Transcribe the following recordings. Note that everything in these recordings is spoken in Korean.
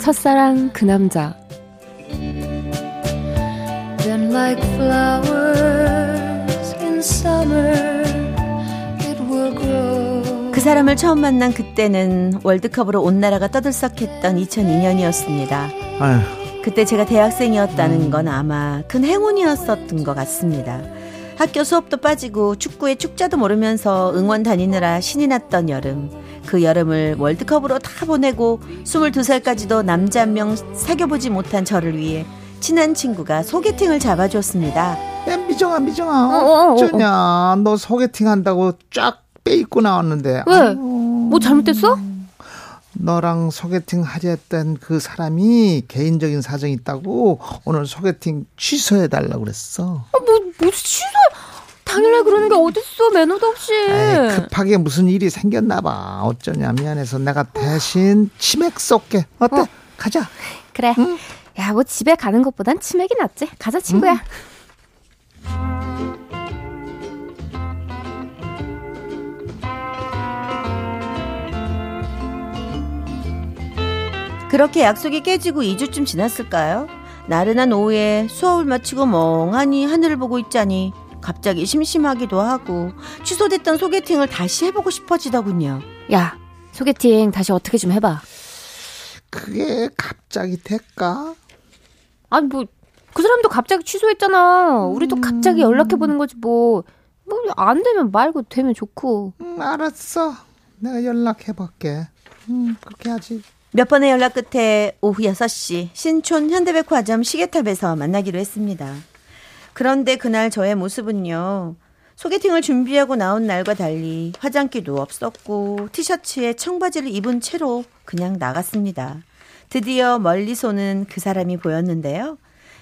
첫사랑 그 남자 like 그 사람을 처음 만난 그때는 월드컵으로 온 나라가 떠들썩했던 2002년이었습니다. 아휴. 그때 제가 대학생이었다는 건 아마 큰 행운이었었던 것 같습니다. 학교 수업도 빠지고 축구에 축자도 모르면서 응원 다니느라 신이 났던 여름. 그 여름을 월드컵으로 다 보내고 22살까지도 남자 한 명 사귀어보지 못한 저를 위해 친한 친구가 소개팅을 잡아줬습니다. 야, 미정아, 미정아. 어, 어, 어, 어쩌냐. 너 소개팅 한다고 쫙 빼입고 나왔는데. 왜? 아유. 뭐 잘못됐어? 너랑 소개팅 하려 했던 그 사람이 개인적인 사정이 있다고 오늘 소개팅 취소해달라고 그랬어. 아, 뭐, 뭐 취소? 당연히 그러는 게 어딨어 매너도 없이 에이, 급하게 무슨 일이 생겼나 봐 어쩌냐 미안해서 내가 대신 치맥 쏠게 어때? 어. 가자 그래 응? 야, 뭐 집에 가는 것보단 치맥이 낫지. 가자, 친구야. 음. 그렇게 약속이 깨지고 2주쯤 지났을까요? 나른한 오후에 수업을 마치고 멍하니 하늘을 보고 있자니 갑자기 심심하기도 하고 취소됐던 소개팅을 다시 해보고 싶어지더군요. 야, 소개팅 다시 어떻게 좀 해봐. 그게 갑자기 될까? 아니 뭐 그 사람도 갑자기 취소했잖아. 우리도 음. 갑자기 연락해 보는 거지 뭐. 뭐 안 되면 말고 되면 좋고. 음, 알았어. 내가 연락해 볼게. 음, 그렇게 하지. 몇 번의 연락 끝에 오후 6시 신촌 현대백화점 시계탑에서 만나기로 했습니다. 그런데 그날 저의 모습은요. 소개팅을 준비하고 나온 날과 달리 화장기도 없었고 티셔츠에 청바지를 입은 채로 그냥 나갔습니다. 드디어 멀리서는 그 사람이 보였는데요.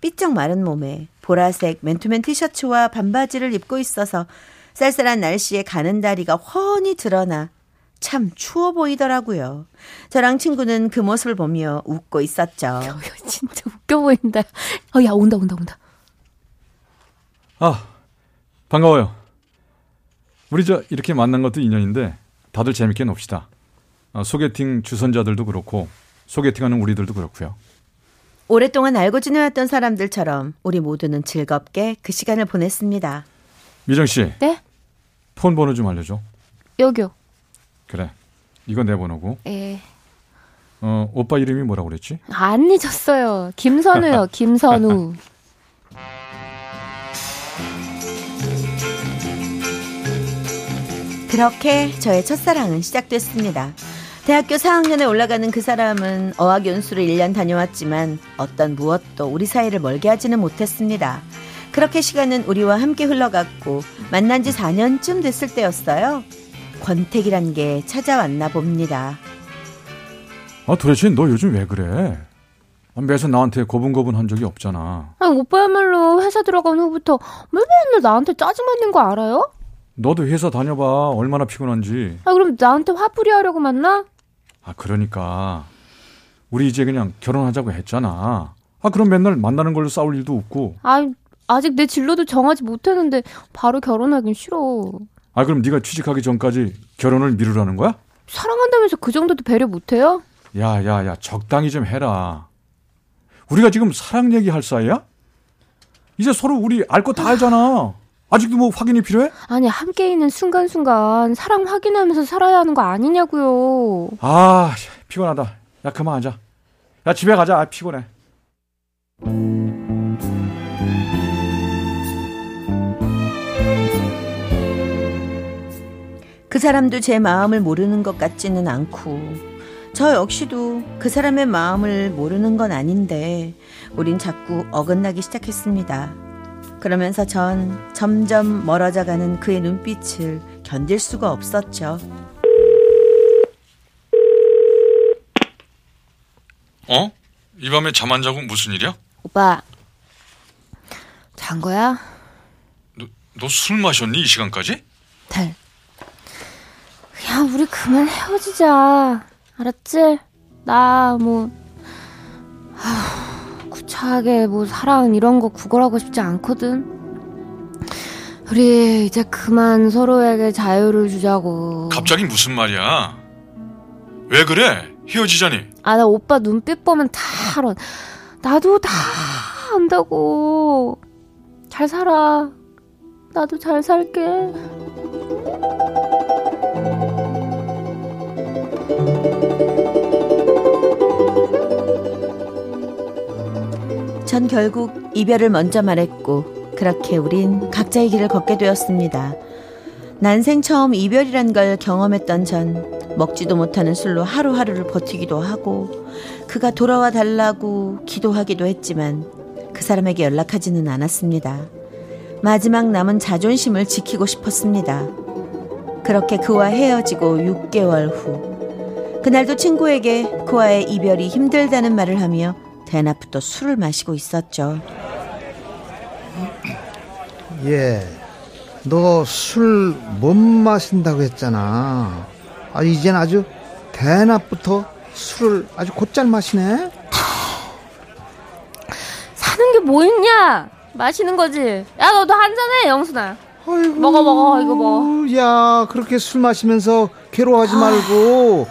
삐쩍 마른 몸에 보라색 맨투맨 티셔츠와 반바지를 입고 있어서 쌀쌀한 날씨에 가는 다리가 훤히 드러나 참 추워 보이더라고요. 저랑 친구는 그 모습을 보며 웃고 있었죠. 야, 진짜 웃겨 보인다. 어, 야, 온다, 온다, 온다. 아, 반가워요. 우리 저 이렇게 만난 것도 인연인데 다들 재밌게 놉시다. 아, 소개팅 주선자들도 그렇고 소개팅하는 우리들도 그렇고요. 오랫동안 알고 지내왔던 사람들처럼 우리 모두는 즐겁게 그 시간을 보냈습니다. 미정 씨. 네? 폰 번호 좀 알려줘. 여기요. 그래. 이건 내 번호고. 예. 어, 오빠 이름이 뭐라고 그랬지? 안 잊었어요. 김선우요. 김선우. 그렇게 저의 첫사랑은 시작됐습니다. 대학교 4학년에 올라가는 그 사람은 어학연수를 1년 다녀왔지만 어떤 무엇도 우리 사이를 멀게 하지는 못했습니다. 그렇게 시간은 우리와 함께 흘러갔고 만난 지 4년쯤 됐을 때였어요. 권태기란 게 찾아왔나 봅니다. 아 도대체 너 요즘 왜 그래? 매사 나한테 고분고분 한 적이 없잖아. 아 오빠야말로 회사 들어간 후부터 맨날 나한테 짜증만 낸거 알아요? 너도 회사 다녀봐 얼마나 피곤한지. 아 그럼 나한테 화풀이 하려고 만나? 아 그러니까 우리 이제 그냥 결혼하자고 했잖아. 아 그럼 맨날 만나는 걸로 싸울 일도 없고. 아 아직 내 진로도 정하지 못했는데 바로 결혼하긴 싫어. 아 그럼 네가 취직하기 전까지 결혼을 미루라는 거야? 사랑한다면서 그 정도도 배려 못해요? 야 야 야 적당히 좀 해라. 우리가 지금 사랑 얘기할 사이야? 이제 서로 우리 알 거 다 알잖아. 아직도 뭐 확인이 필요해? 아니 함께 있는 순간순간 사랑 확인하면서 살아야 하는 거 아니냐고요. 아 피곤하다. 야 그만 하자. 야 집에 가자. 아, 피곤해. 그 사람도 제 마음을 모르는 것 같지는 않고 저 역시도 그 사람의 마음을 모르는 건 아닌데 우린 자꾸 어긋나기 시작했습니다. 그러면서 전 점점 멀어져 가는 그의 눈빛을 견딜 수가 없었죠. 어? 이 밤에 잠 안 자고 무슨 일이야? 오빠, 잔 거야? 너술 마셨니 이 시간까지? 달. 야, 우리 그만 헤어지자. 알았지? 나, 뭐, 아휴, 구차하게 뭐 사랑 이런 거 구걸하고 싶지 않거든. 우리 이제 그만 서로에게 자유를 주자고. 갑자기 무슨 말이야? 왜 그래? 헤어지자니. 아, 나 오빠 눈빛 보면 다 알아. 나도 다 안다고. 잘 살아. 나도 잘 살게. 전 결국 이별을 먼저 말했고 그렇게 우린 각자의 길을 걷게 되었습니다. 난생 처음 이별이란 걸 경험했던 전 먹지도 못하는 술로 하루하루를 버티기도 하고 그가 돌아와 달라고 기도하기도 했지만 그 사람에게 연락하지는 않았습니다. 마지막 남은 자존심을 지키고 싶었습니다. 그렇게 그와 헤어지고 6개월 후 그날도 친구에게 그와의 이별이 힘들다는 말을 하며 대낮부터 술을 마시고 있었죠. 예. 너 술 못 마신다고 했잖아. 아, 이젠 아주 대낮부터 술을 아주 곧잘 마시네? 사는 게 뭐 있냐? 마시는 거지. 야, 너도 한잔해, 영순아. 아이고. 먹어, 먹어, 이거 먹어. 야, 그렇게 술 마시면서 괴로워하지 말고,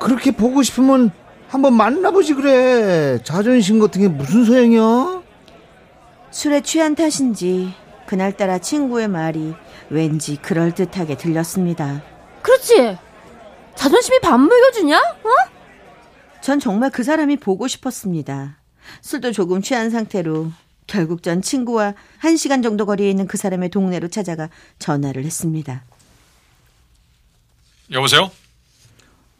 그렇게 보고 싶으면 한번 만나보지 그래. 자존심 같은 게 무슨 소용이야? 술에 취한 탓인지 그날따라 친구의 말이 왠지 그럴듯하게 들렸습니다. 그렇지. 자존심이 반물겨주냐? 어? 전 정말 그 사람이 보고 싶었습니다. 술도 조금 취한 상태로 결국 전 친구와 한 시간 정도 거리에 있는 그 사람의 동네로 찾아가 전화를 했습니다. 여보세요?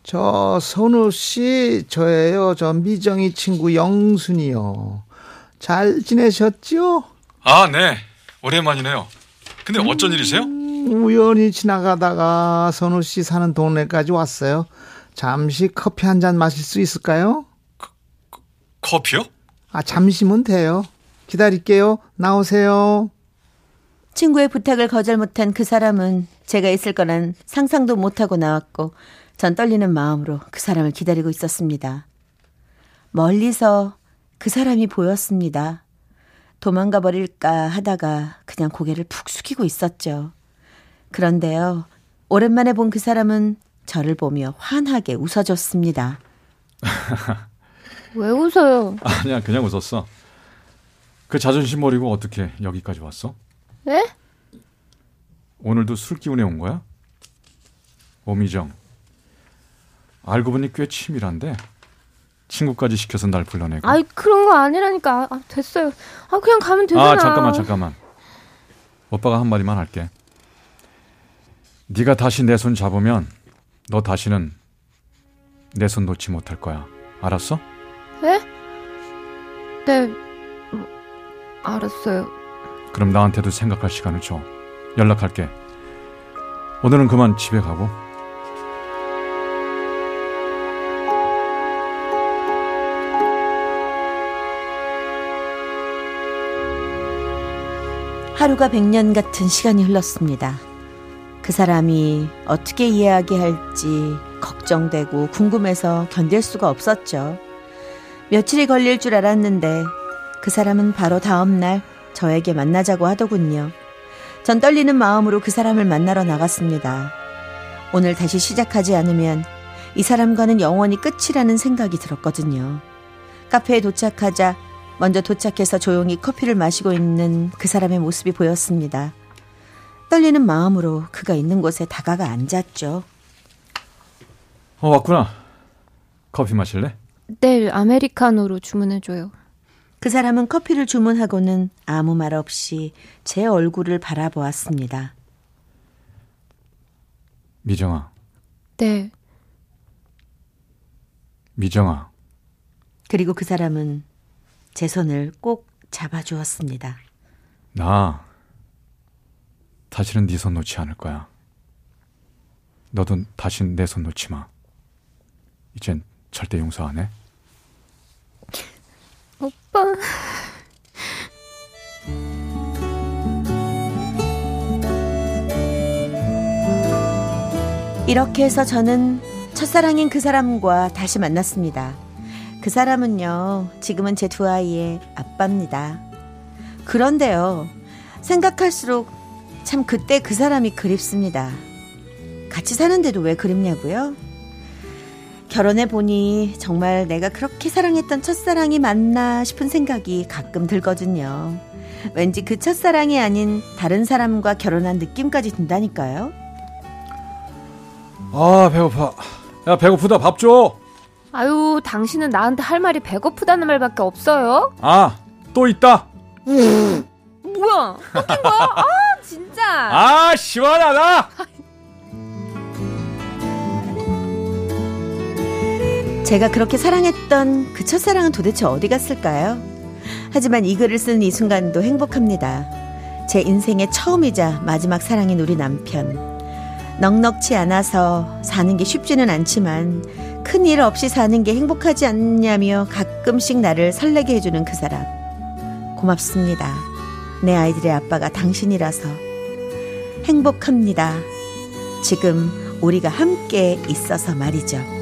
저 선우 씨, 저예요. 저 미정이 친구 영순이요. 잘 지내셨죠? 아, 네. 오랜만이네요. 근데 어쩐 일이세요? 우연히 지나가다가 선우 씨 사는 동네까지 왔어요. 잠시 커피 한 잔 마실 수 있을까요? 커피요? 아, 잠시면 돼요. 기다릴게요. 나오세요. 친구의 부탁을 거절 못한 그 사람은 제가 있을 거란 상상도 못하고 나왔고 전 떨리는 마음으로 그 사람을 기다리고 있었습니다. 멀리서 그 사람이 보였습니다. 도망가 버릴까 하다가 그냥 고개를 푹 숙이고 있었죠. 그런데요, 오랜만에 본 그 사람은 저를 보며 환하게 웃어줬습니다. 왜 웃어요? 아니야, 그냥 웃었어. 그 자존심 버리고 어떻게 여기까지 왔어? 예? 오늘도 술 기운에 온 거야? 오미정. 알고 보니 꽤 치밀한데 친구까지 시켜서 날 불러내고. 아이, 그런 거 아니라니까. 아, 됐어요. 아, 그냥 가면 되잖아. 아 잠깐만 잠깐만. 오빠가 한 마디만 할게. 네가 다시 내 손 잡으면 너 다시는 내 손 놓지 못할 거야. 알았어? 예? 네. 음, 알았어요. 그럼 나한테도 생각할 시간을 줘. 연락할게. 오늘은 그만 집에 가고. 하루가 백년 같은 시간이 흘렀습니다. 그 사람이 어떻게 이해하게 할지 걱정되고 궁금해서 견딜 수가 없었죠. 며칠이 걸릴 줄 알았는데 그 사람은 바로 다음 날 저에게 만나자고 하더군요. 전 떨리는 마음으로 그 사람을 만나러 나갔습니다. 오늘 다시 시작하지 않으면 이 사람과는 영원히 끝이라는 생각이 들었거든요. 카페에 도착하자 먼저 도착해서 조용히 커피를 마시고 있는 그 사람의 모습이 보였습니다. 떨리는 마음으로 그가 있는 곳에 다가가 앉았죠. 어 왔구나. 커피 마실래? 네, 아메리카노로 주문해줘요. 그 사람은 커피를 주문하고는 아무 말 없이 제 얼굴을 바라보았습니다. 미정아, 네. 미정아. 그리고 그 사람은 제 손을 꼭 잡아주었습니다. 나 다시는 네 손 놓지 않을 거야. 너도 다시 내손 놓지 마. 이젠 절대 용서 안 해. 오빠. 이렇게 해서 저는 첫사랑인 그 사람과 다시 만났습니다. 그 사람은요, 지금은 제 두 아이의 아빠입니다. 그런데요, 생각할수록 참 그때 그 사람이 그립습니다. 같이 사는데도 왜 그립냐고요? 결혼해 보니 정말 내가 그렇게 사랑했던 첫사랑이 맞나 싶은 생각이 가끔 들거든요. 왠지 그 첫사랑이 아닌 다른 사람과 결혼한 느낌까지 든다니까요. 아 배고파. 야 배고프다 밥 줘. 아유, 당신은 나한테 할 말이 배고프다는 말밖에 없어요? 아 또 있다. 뭐야? 꺾인 거야? 아, 진짜. 아 시원하다. 제가 그렇게 사랑했던 그 첫사랑은 도대체 어디 갔을까요? 하지만 이 글을 쓴이 순간도 행복합니다. 제 인생의 처음이자 마지막 사랑인 우리 남편. 넉넉치 않아서 사는 게 쉽지는 않지만 큰 일 없이 사는 게 행복하지 않냐며 가끔씩 나를 설레게 해주는 그 사람. 고맙습니다. 내 아이들의 아빠가 당신이라서. 행복합니다. 지금 우리가 함께 있어서 말이죠.